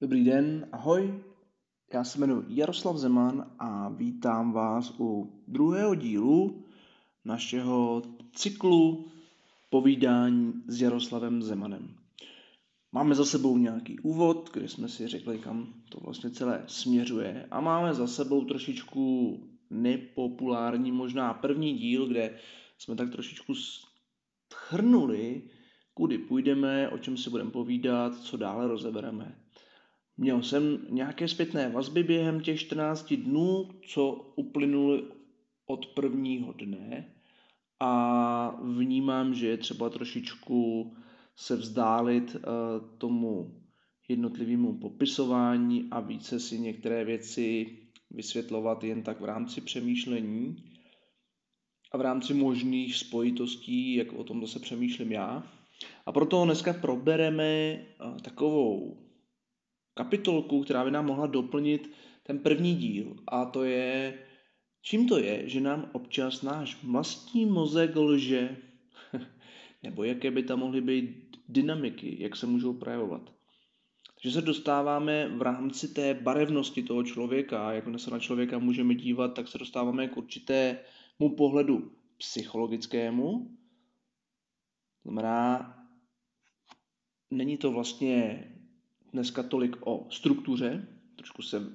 Dobrý den, ahoj. Já se jmenuji Jaroslav Zeman a vítám vás u druhého dílu našeho cyklu povídání s Jaroslavem Zemanem. Máme za sebou nějaký úvod, kde jsme si řekli, kam to vlastně celé směřuje a máme za sebou trošičku nepopulární, možná první díl, kde jsme tak trošičku schrnuli, kudy půjdeme, o čem si budeme povídat, co dále rozebereme. Měl jsem nějaké zpětné vazby během těch 14 dnů, co uplynuly od prvního dne a vnímám, že je třeba trošičku se vzdálit uh, tomu jednotlivému popisování a více si některé věci vysvětlovat jen tak v rámci přemýšlení a v rámci možných spojitostí, jak o tom zase přemýšlím já. A proto dneska probereme uh, takovou kapitolku, která by nám mohla doplnit ten první díl. A to je, čím to je, že nám občas náš vlastní mozek lže, nebo jaké by tam mohly být dynamiky, jak se můžou projevovat. Takže se dostáváme v rámci té barevnosti toho člověka, jak se na člověka můžeme dívat, tak se dostáváme k určitému pohledu psychologickému. Znamená, není to vlastně dneska tolik o struktuře, trošku se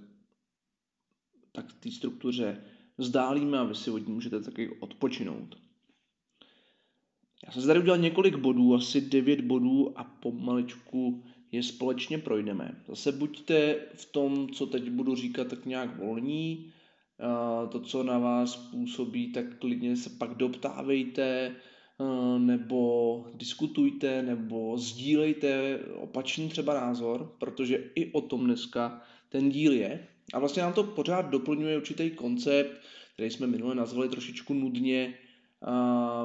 tak té struktuře vzdálíme a vy si od ní můžete taky odpočinout. Já jsem tady udělal několik bodů, asi devět bodů a pomaličku je společně projdeme. Zase buďte v tom, co teď budu říkat, tak nějak volní, to, co na vás působí, tak klidně se pak doptávejte, Eh, nebo diskutujte, nebo sdílejte opačný třeba názor, protože i o tom dneska ten díl je. A vlastně nám to pořád doplňuje určitý koncept, který jsme minule nazvali trošičku nudně eh,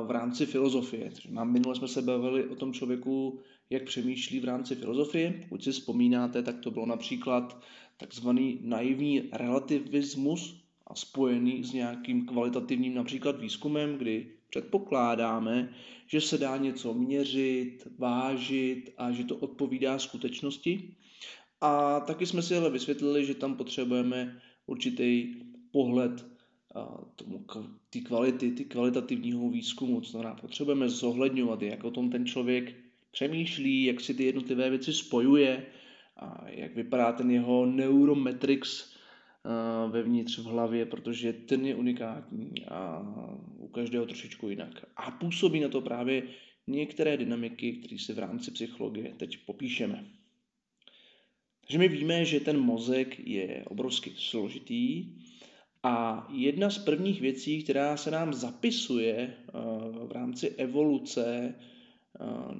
v rámci filozofie. Na minule jsme se bavili o tom člověku, jak přemýšlí v rámci filozofie. Pokud si vzpomínáte, tak to bylo například takzvaný naivní relativismus spojený s nějakým kvalitativním například výzkumem, kdy předpokládáme, že se dá něco měřit, vážit a že to odpovídá skutečnosti. A taky jsme si ale vysvětlili, že tam potřebujeme určitý pohled tomu, ty kvality, ty kvalitativního výzkumu. To znamená, potřebujeme zohledňovat, jak o tom ten člověk přemýšlí, jak si ty jednotlivé věci spojuje, a jak vypadá ten jeho neurometrix, vevnitř v hlavě, protože ten je unikátní a u každého trošičku jinak. A působí na to právě některé dynamiky, které si v rámci psychologie teď popíšeme. Takže my víme, že ten mozek je obrovsky složitý a jedna z prvních věcí, která se nám zapisuje v rámci evoluce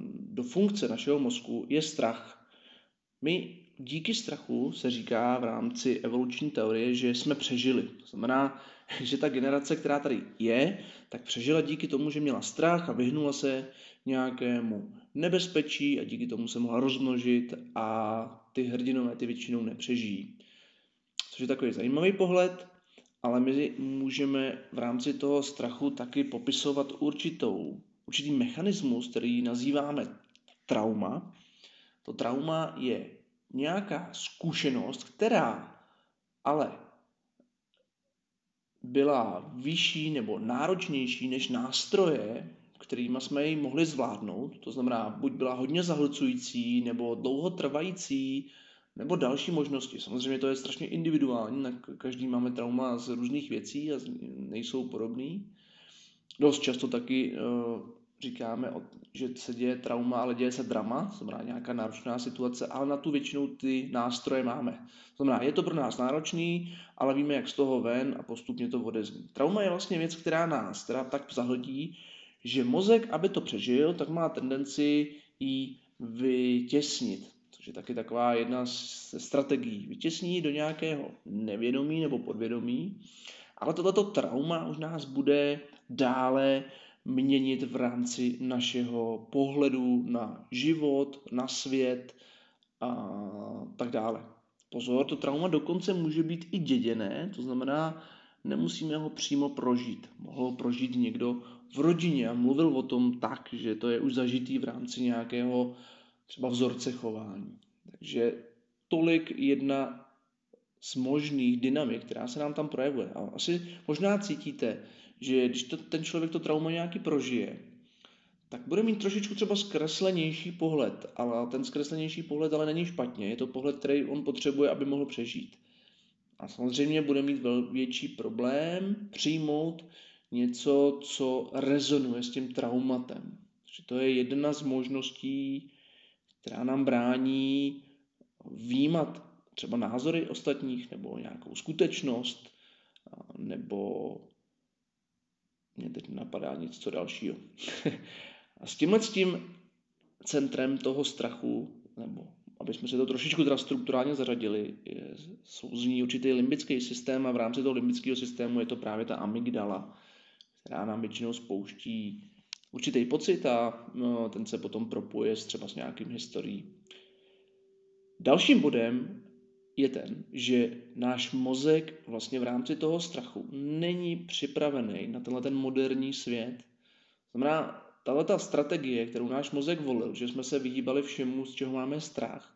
do funkce našeho mozku, je strach. My díky strachu se říká v rámci evoluční teorie, že jsme přežili. To znamená, že ta generace, která tady je, tak přežila díky tomu, že měla strach a vyhnula se nějakému nebezpečí a díky tomu se mohla rozmnožit a ty hrdinové ty většinou nepřežijí. Což je takový zajímavý pohled, ale my můžeme v rámci toho strachu taky popisovat určitou, určitý mechanismus, který nazýváme trauma. To trauma je nějaká zkušenost, která ale byla vyšší nebo náročnější než nástroje, kterými jsme ji mohli zvládnout. To znamená, buď byla hodně zahlcující, nebo dlouho trvající, nebo další možnosti. Samozřejmě to je strašně individuální, každý máme trauma z různých věcí a nejsou podobný. Dost často taky uh, říkáme, že se děje trauma, ale děje se drama, to znamená nějaká náročná situace, ale na tu většinou ty nástroje máme. To znamená, je to pro nás náročný, ale víme, jak z toho ven a postupně to odezní. Trauma je vlastně věc, která nás která tak zahltí, že mozek, aby to přežil, tak má tendenci ji vytěsnit. Což je taky taková jedna ze strategií. Vytěsní do nějakého nevědomí nebo podvědomí, ale tohleto trauma už nás bude dále měnit v rámci našeho pohledu na život, na svět a tak dále. Pozor, to trauma dokonce může být i děděné, to znamená, nemusíme ho přímo prožít. Mohl ho prožít někdo v rodině a mluvil o tom tak, že to je už zažitý v rámci nějakého třeba vzorce chování. Takže tolik jedna z možných dynamik, která se nám tam projevuje. A asi možná cítíte, že když to, ten člověk to trauma nějaký prožije, tak bude mít trošičku třeba zkreslenější pohled, ale ten zkreslenější pohled ale není špatně, je to pohled, který on potřebuje, aby mohl přežít. A samozřejmě bude mít větší problém přijmout něco, co rezonuje s tím traumatem. Takže to je jedna z možností, která nám brání výjímat třeba názory ostatních nebo nějakou skutečnost, nebo mě teď napadá něco dalšího. A s tímhle s tím centrem toho strachu, nebo aby jsme se to trošičku teda strukturálně zařadili, je, souzní určitý limbický systém a v rámci toho limbického systému je to právě ta amygdala, která nám většinou spouští určitý pocit a no, ten se potom propoje s třeba s nějakým historií. Dalším bodem je ten, že náš mozek vlastně v rámci toho strachu není připravený na tenhle ten moderní svět. Znamená, tahle ta strategie, kterou náš mozek volil, že jsme se vyhýbali všemu, z čeho máme strach,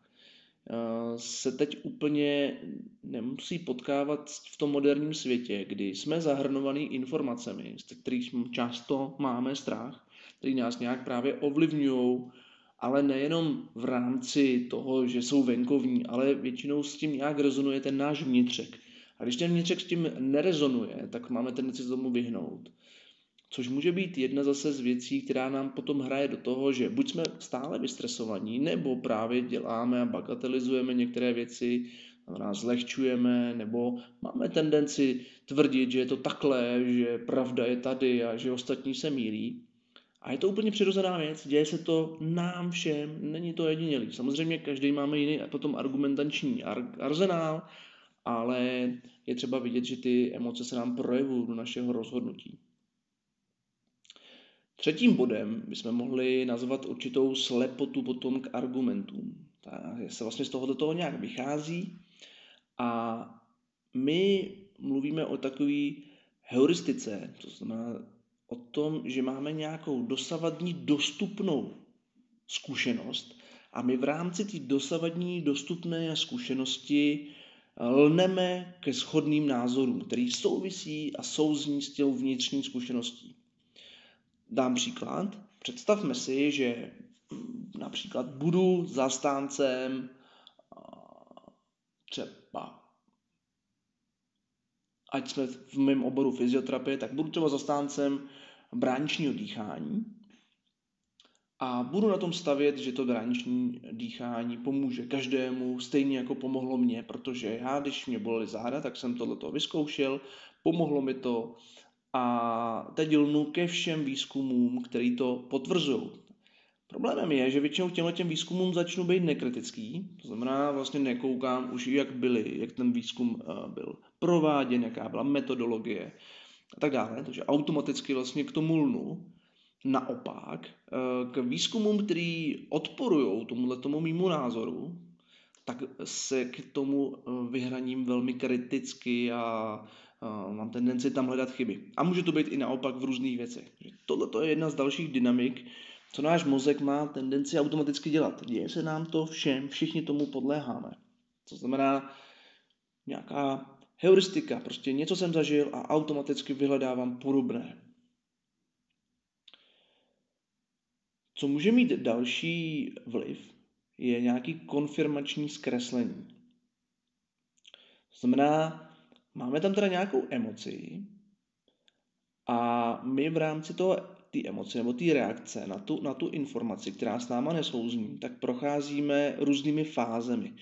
eh, se teď úplně nemusí potkávat v tom moderním světě, kdy jsme zahrnovaní informacemi, z kterých často máme strach, které nás nějak právě ovlivňují, ale nejenom v rámci toho, že jsou venkovní, ale většinou s tím nějak rezonuje ten náš vnitřek. A když ten vnitřek s tím nerezonuje, tak máme tendenci se tomu vyhnout. Což může být jedna zase z věcí, která nám potom hraje do toho, že buď jsme stále vystresovaní, nebo právě děláme a bagatelizujeme některé věci, nás zlehčujeme, nebo máme tendenci tvrdit, že je to takhle, že pravda je tady a že ostatní se mílí. A je to úplně přirozená věc, děje se to nám všem, není to jedinělý. Samozřejmě každý máme jiný potom argumentační arzenál, ale je třeba vidět, že ty emoce se nám projevují do našeho rozhodnutí. Třetím bodem bychom mohli nazvat určitou slepotu potom k argumentům. Ta se vlastně z tohoto toho nějak vychází a my mluvíme o takové heuristice, to znamená o tom, že máme nějakou dosavadní dostupnou zkušenost a my v rámci té dosavadní dostupné zkušenosti lneme ke shodným názorům, který souvisí a souzní s těm vnitřní zkušeností. Dám příklad. Představme si, že například budu zastáncem třeba ať jsme v mém oboru fyzioterapie, tak budu třeba zastáncem bráničního dýchání a budu na tom stavět, že to brániční dýchání pomůže každému, stejně jako pomohlo mě, protože já, když mě bolely záda, tak jsem tohleto vyzkoušel, pomohlo mi to a teď lnu ke všem výzkumům, který to potvrzují. Problémem je, že většinou těmhle těm výzkumům začnu být nekritický, to znamená vlastně nekoukám už jak byly, jak ten výzkum eh, byl prováděn, jaká byla metodologie a tak dále, takže automaticky vlastně k tomu lnu. Naopak, eh, k výzkumům, který odporují tomuhle tomu mýmu názoru, tak se k tomu eh, vyhraním velmi kriticky a mám tendenci tam hledat chyby. A může to být i naopak v různých věcech. Tohle je jedna z dalších dynamik, co náš mozek má tendenci automaticky dělat. Děje se nám to všem, všichni tomu podléháme. To znamená nějaká heuristika, prostě něco jsem zažil a automaticky vyhledávám podobné. Co může mít další vliv, je nějaký konfirmační zkreslení. To znamená, máme tam teda nějakou emoci a my v rámci toho ty emoce nebo ty reakce na tu, na tu informaci, která s náma nesouzní, tak procházíme různými fázemi.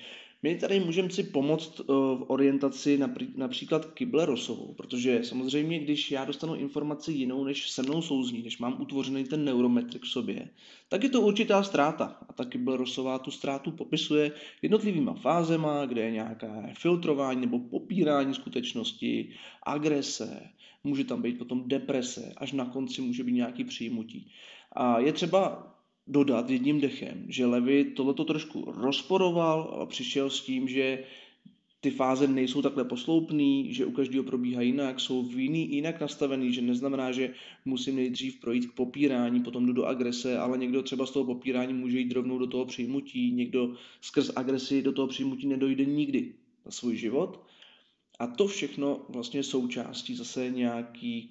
My tady můžeme si pomoct eh, v orientaci například Kibler-Rossovou, protože samozřejmě, když já dostanu informaci jinou, než se mnou souzní, než mám utvořený ten neurometrik v sobě, tak je to určitá ztráta. A ta Kibler-Rossová tu ztrátu popisuje jednotlivýma fázema, kde je nějaké filtrování nebo popírání skutečnosti, agrese, může tam být potom deprese, až na konci může být nějaký přijmutí. A je třeba dodat jedním dechem, že Levy tohleto trošku rozporoval a přišel s tím, že ty fáze nejsou takhle posloupný, že u každého probíhá jinak, jsou v jiný, jinak nastavený, že neznamená, že musím nejdřív projít k popírání, potom jdu do agrese, ale někdo třeba z toho popírání může jít rovnou do toho přijmutí, někdo skrz agresi do toho přijmutí nedojde nikdy na svůj život. A to všechno vlastně součástí zase nějaký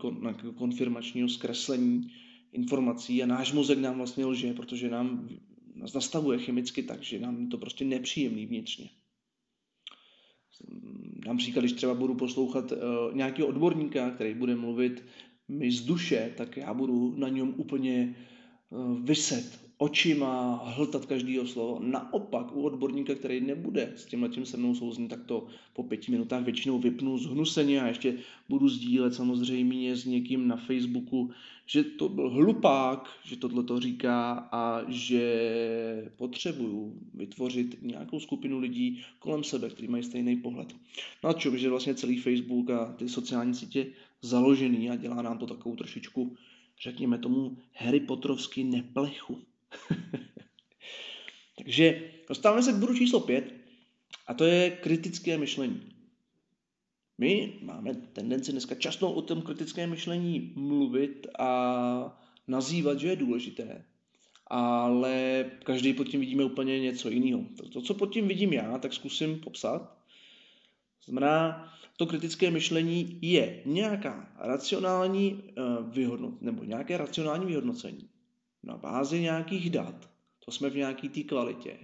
konfirmačního zkreslení informací a náš mozek nám vlastně lže, protože nám nás nastavuje chemicky tak, že nám to prostě nepříjemný vnitřně. Dám příklad, když třeba budu poslouchat uh, nějakého odborníka, který bude mluvit mi z duše, tak já budu na něm úplně uh, vyset očima, hltat každého slovo. Naopak u odborníka, který nebude s tím letím se mnou souzný, tak to po pěti minutách většinou vypnu zhnuseně a ještě budu sdílet samozřejmě s někým na Facebooku, že to byl hlupák, že tohle to říká a že potřebuju vytvořit nějakou skupinu lidí kolem sebe, kteří mají stejný pohled. Na čem, že vlastně celý Facebook a ty sociální sítě založený a dělá nám to takovou trošičku, řekněme tomu, Harry Potterovský neplechu. Takže dostáváme se k bodu číslo 5 a to je kritické myšlení. My máme tendenci dneska často o tom kritickém myšlení mluvit a nazývat, že je důležité, ale každý pod tím vidíme úplně něco jiného. To, co pod tím vidím já, tak zkusím popsat. Znamená, to kritické myšlení je nějaká racionální eh, vyhodnot, nebo nějaké racionální vyhodnocení na bázi nějakých dat, to jsme v nějaké té kvalitě,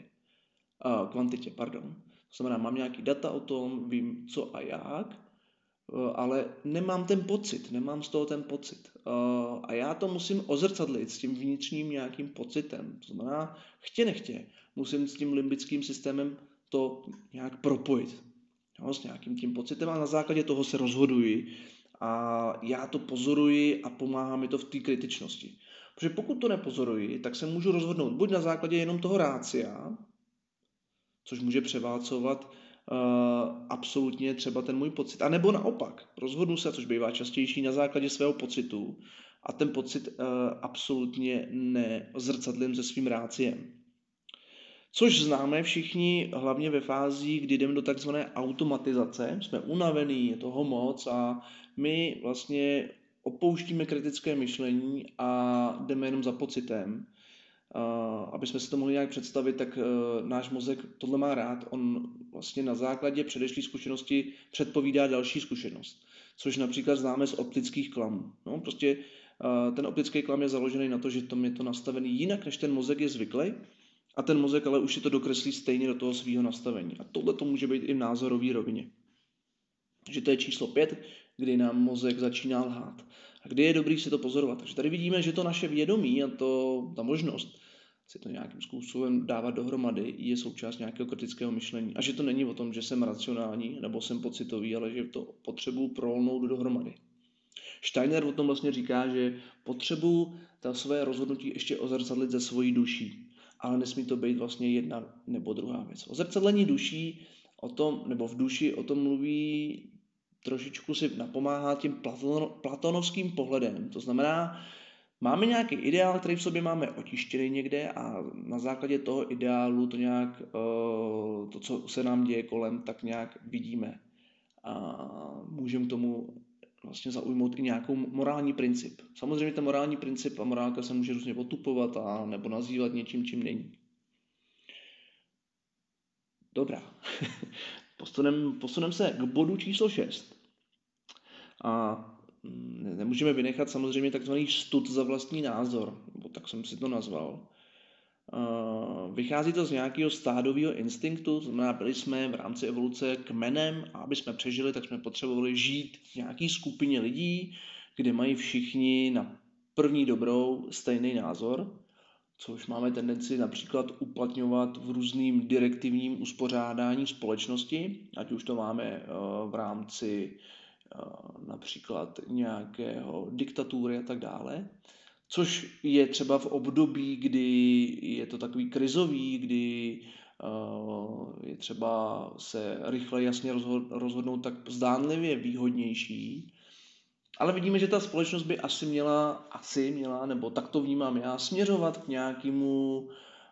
uh, kvantitě, pardon. To znamená, mám nějaký data o tom, vím co a jak, uh, ale nemám ten pocit, nemám z toho ten pocit. Uh, a já to musím ozrcadlit s tím vnitřním nějakým pocitem. To znamená, chtě nechtě, musím s tím limbickým systémem to nějak propojit. Jo, s nějakým tím pocitem a na základě toho se rozhoduji a já to pozoruji a pomáhá mi to v té kritičnosti. Protože pokud to nepozoruji, tak se můžu rozhodnout buď na základě jenom toho rácia, což může převálcovat uh, absolutně třeba ten můj pocit. A nebo naopak, rozhodnu se, což bývá častější, na základě svého pocitu a ten pocit uh, absolutně nezrcadlím se svým ráciem. Což známe všichni hlavně ve fázi, kdy jdeme do takzvané automatizace. Jsme unavení, je toho moc a my vlastně opouštíme kritické myšlení a jdeme jenom za pocitem. Aby jsme si to mohli nějak představit, tak e, náš mozek tohle má rád. On vlastně na základě předešlé zkušenosti předpovídá další zkušenost, což například známe z optických klamů. No, prostě e, ten optický klam je založený na to, že tam je to nastavený jinak, než ten mozek je zvyklý. A ten mozek ale už si to dokreslí stejně do toho svého nastavení. A tohle to může být i v názorové rovině. Takže to je číslo pět, kdy nám mozek začíná lhát. A kdy je dobrý si to pozorovat. Takže tady vidíme, že to naše vědomí a to, ta možnost si to nějakým způsobem dávat dohromady je součást nějakého kritického myšlení. A že to není o tom, že jsem racionální nebo jsem pocitový, ale že to potřebuji prolnout dohromady. Steiner o tom vlastně říká, že potřebuji ta své rozhodnutí ještě ozrcadlit ze svojí duší. Ale nesmí to být vlastně jedna nebo druhá věc. Ozrcadlení duší o tom, nebo v duši o tom mluví trošičku si napomáhá tím platonovským pohledem. To znamená, máme nějaký ideál, který v sobě máme otištěný někde a na základě toho ideálu to nějak, eh, to, co se nám děje kolem, tak nějak vidíme. A můžeme tomu vlastně zaujmout i nějakou morální princip. Samozřejmě ten morální princip a morálka se může různě otupovat a nebo nazývat něčím, čím není. Dobrá. Posunem, posunem se k bodu číslo 6. A mm, nemůžeme vynechat samozřejmě takzvaný stud za vlastní názor, nebo tak jsem si to nazval. Vychází to z nějakého stádového instinktu, znamená, byli jsme v rámci evoluce kmenem a aby jsme přežili, tak jsme potřebovali žít v nějaké skupině lidí, kde mají všichni na první dobrou stejný názor což máme tendenci například uplatňovat v různým direktivním uspořádání společnosti, ať už to máme eh, v rámci eh, například nějakého diktatury a tak dále, což je třeba v období, kdy je to takový krizový, kdy eh, je třeba se rychle jasně rozhodnout tak zdánlivě výhodnější, ale vidíme, že ta společnost by asi měla, asi měla, nebo tak to vnímám já, směřovat k nějakému,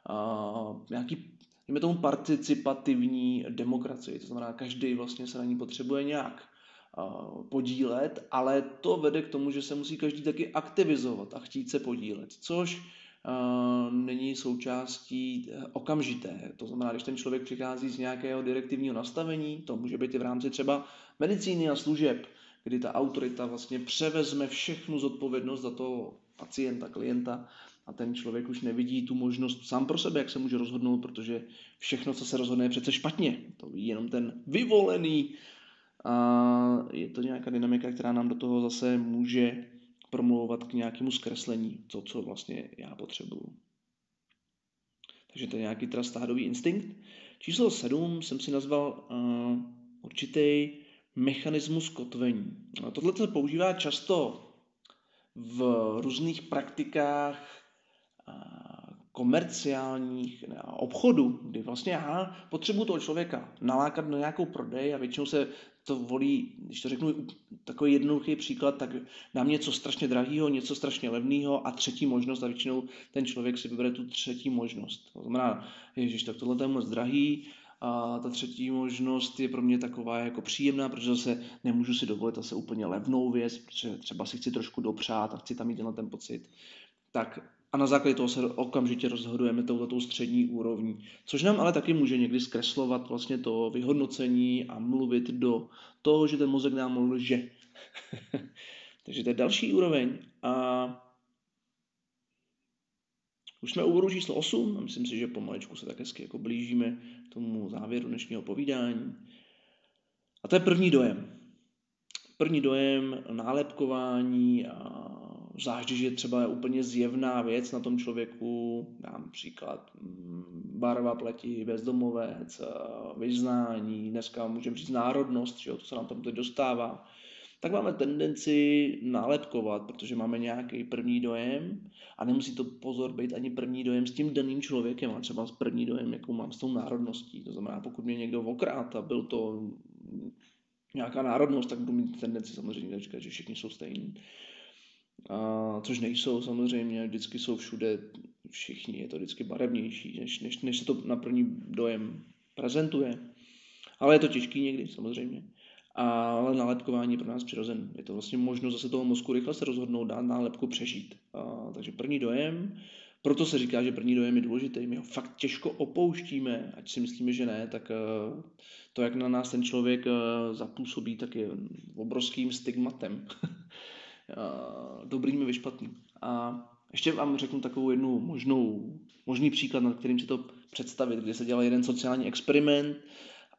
uh, nějaký, dejme tomu participativní demokracii, to znamená, každý vlastně se na ní potřebuje nějak podílet, ale to vede k tomu, že se musí každý taky aktivizovat a chtít se podílet, což není součástí okamžité. To znamená, když ten člověk přichází z nějakého direktivního nastavení, to může být i v rámci třeba medicíny a služeb, kdy ta autorita vlastně převezme všechnu zodpovědnost za toho pacienta, klienta a ten člověk už nevidí tu možnost sám pro sebe, jak se může rozhodnout, protože všechno, co se rozhodne, je přece špatně. To ví jenom ten vyvolený. A je to nějaká dynamika, která nám do toho zase může promlouvat k nějakému zkreslení, to, co vlastně já potřebuju. Takže to je nějaký teda stádový instinkt. Číslo 7 jsem si nazval uh, určitý mechanismus kotvení. A tohle se používá často v různých praktikách komerciálních obchodů, kdy vlastně já potřebuji toho člověka nalákat na nějakou prodej a většinou se to volí, když to řeknu takový jednoduchý příklad, tak dám něco strašně drahého, něco strašně levného a třetí možnost a většinou ten člověk si vybere tu třetí možnost. To znamená, ježiš, tak tohle je moc drahý, a ta třetí možnost je pro mě taková jako příjemná, protože zase nemůžu si dovolit zase úplně levnou věc, protože třeba si chci trošku dopřát a chci tam mít na ten pocit. Tak a na základě toho se okamžitě rozhodujeme touto střední úrovní. Což nám ale taky může někdy zkreslovat vlastně to vyhodnocení a mluvit do toho, že ten mozek nám lže. Takže to je další úroveň. A už jsme u bodu číslo 8 a myslím si, že pomalečku se tak hezky jako blížíme tomu závěru dnešního povídání. A to je první dojem. První dojem nálepkování a zvlášť, když je třeba úplně zjevná věc na tom člověku, dám příklad, mm, barva pleti, bezdomovec, vyznání, dneska můžeme říct národnost, že to se nám tam teď dostává, tak máme tendenci nálepkovat, protože máme nějaký první dojem a nemusí to pozor být ani první dojem s tím daným člověkem, ale třeba s první dojem, jakou mám s tou národností. To znamená, pokud mě někdo okrát a byl to nějaká národnost, tak budu mít tendenci samozřejmě říkat, že všichni jsou stejní. A, což nejsou samozřejmě, vždycky jsou všude všichni, je to vždycky barevnější, než, než, než se to na první dojem prezentuje. Ale je to těžký někdy, samozřejmě. Ale nálepkování je pro nás přirozen. Je to vlastně možnost zase toho mozku rychle se rozhodnout, dát nálepku, přežít. A, takže první dojem, proto se říká, že první dojem je důležitý. My ho fakt těžko opouštíme, ať si myslíme, že ne, tak uh, to, jak na nás ten člověk uh, zapůsobí, tak je obrovským stigmatem. dobrým i špatným. A ještě vám řeknu takovou jednu možnou, možný příklad, nad kterým si to představit, kde se dělal jeden sociální experiment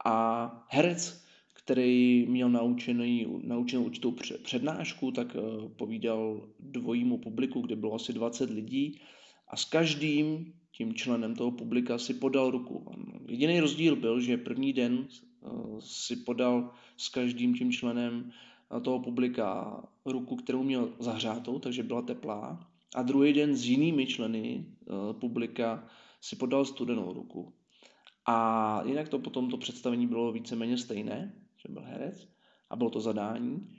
a herec, který měl naučený, naučenou určitou přednášku, tak eh, povídal dvojímu publiku, kde bylo asi 20 lidí a s každým tím členem toho publika si podal ruku. Jediný rozdíl byl, že první den eh, si podal s každým tím členem toho publika ruku, kterou měl zahřátou, takže byla teplá. A druhý den s jinými členy eh, publika si podal studenou ruku. A jinak to potom to představení bylo víceméně stejné, že byl herec a bylo to zadání.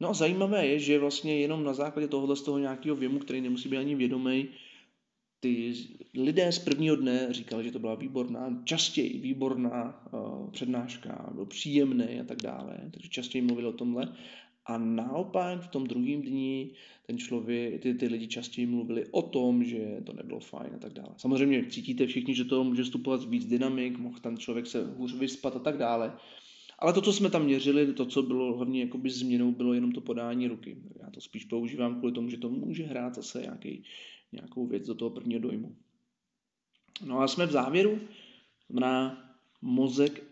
No a zajímavé je, že vlastně jenom na základě tohohle z toho nějakého věmu, který nemusí být ani vědomý, ty lidé z prvního dne říkali, že to byla výborná, častěji výborná uh, přednáška, byl příjemný a tak dále, takže častěji mluvili o tomhle. A naopak v tom druhém dni ten člověk, ty, ty lidi častěji mluvili o tom, že to nebylo fajn a tak dále. Samozřejmě cítíte všichni, že to může vstupovat víc dynamik, mohl ten člověk se hůř vyspat a tak dále. Ale to, co jsme tam měřili, to, co bylo hlavně jakoby změnou, bylo jenom to podání ruky. Já to spíš používám kvůli tomu, že to může hrát zase nějaký, nějakou věc do toho prvního dojmu. No a jsme v závěru, znamená, mozek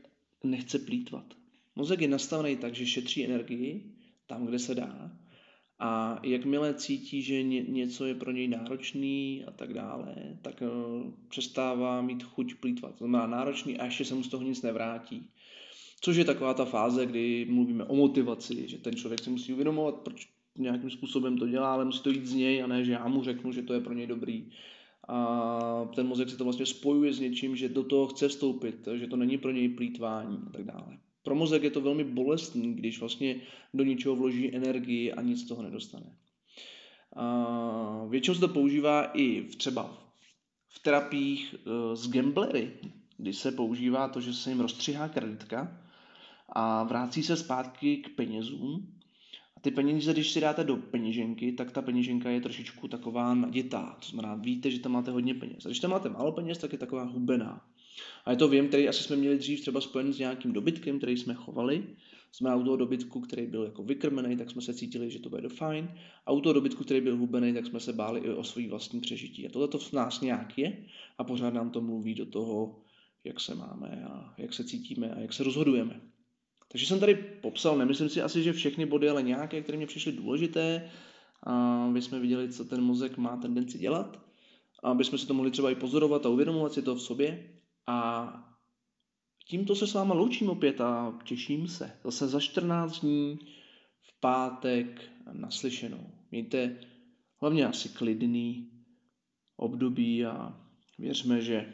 nechce plítvat. Mozek je nastavený tak, že šetří energii tam, kde se dá. A jakmile cítí, že ně, něco je pro něj náročný a tak dále, tak uh, přestává mít chuť plítvat. To znamená náročný a ještě se mu z toho nic nevrátí. Což je taková ta fáze, kdy mluvíme o motivaci, že ten člověk si musí uvědomovat, proč nějakým způsobem to dělá, ale musí to jít z něj a ne, že já mu řeknu, že to je pro něj dobrý. A ten mozek se to vlastně spojuje s něčím, že do toho chce vstoupit, že to není pro něj plítvání a tak dále. Pro mozek je to velmi bolestný, když vlastně do něčeho vloží energii a nic z toho nedostane. A většinou se to používá i v třeba v terapiích s e, gamblery, kdy se používá to, že se jim rozstřihá kreditka a vrací se zpátky k penězům. A ty peníze, když si dáte do peněženky, tak ta peněženka je trošičku taková naditá. To znamená, víte, že tam máte hodně peněz. A když tam máte málo peněz, tak je taková hubená. A je to věm, který asi jsme měli dřív třeba spojený s nějakým dobytkem, který jsme chovali. Jsme u toho dobytku, který byl jako vykrmený, tak jsme se cítili, že to bude fajn. A u toho dobytku, který byl hubený, tak jsme se báli i o svůj vlastní přežití. A tohle to v nás nějak je a pořád nám to mluví do toho, jak se máme a jak se cítíme a jak se rozhodujeme. Takže jsem tady popsal, nemyslím si asi, že všechny body, ale nějaké, které mě přišly důležité, aby jsme viděli, co ten mozek má tendenci dělat, aby jsme si to mohli třeba i pozorovat a uvědomovat si to v sobě. A tímto se s váma loučím opět a těším se. Zase za 14 dní v pátek naslyšenou. Mějte hlavně asi klidný období a věřme, že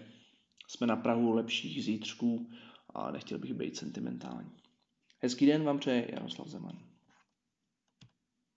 jsme na Prahu lepších zítřků a nechtěl bych být sentimentální. Hezký den vám přeje Jaroslav Zeman.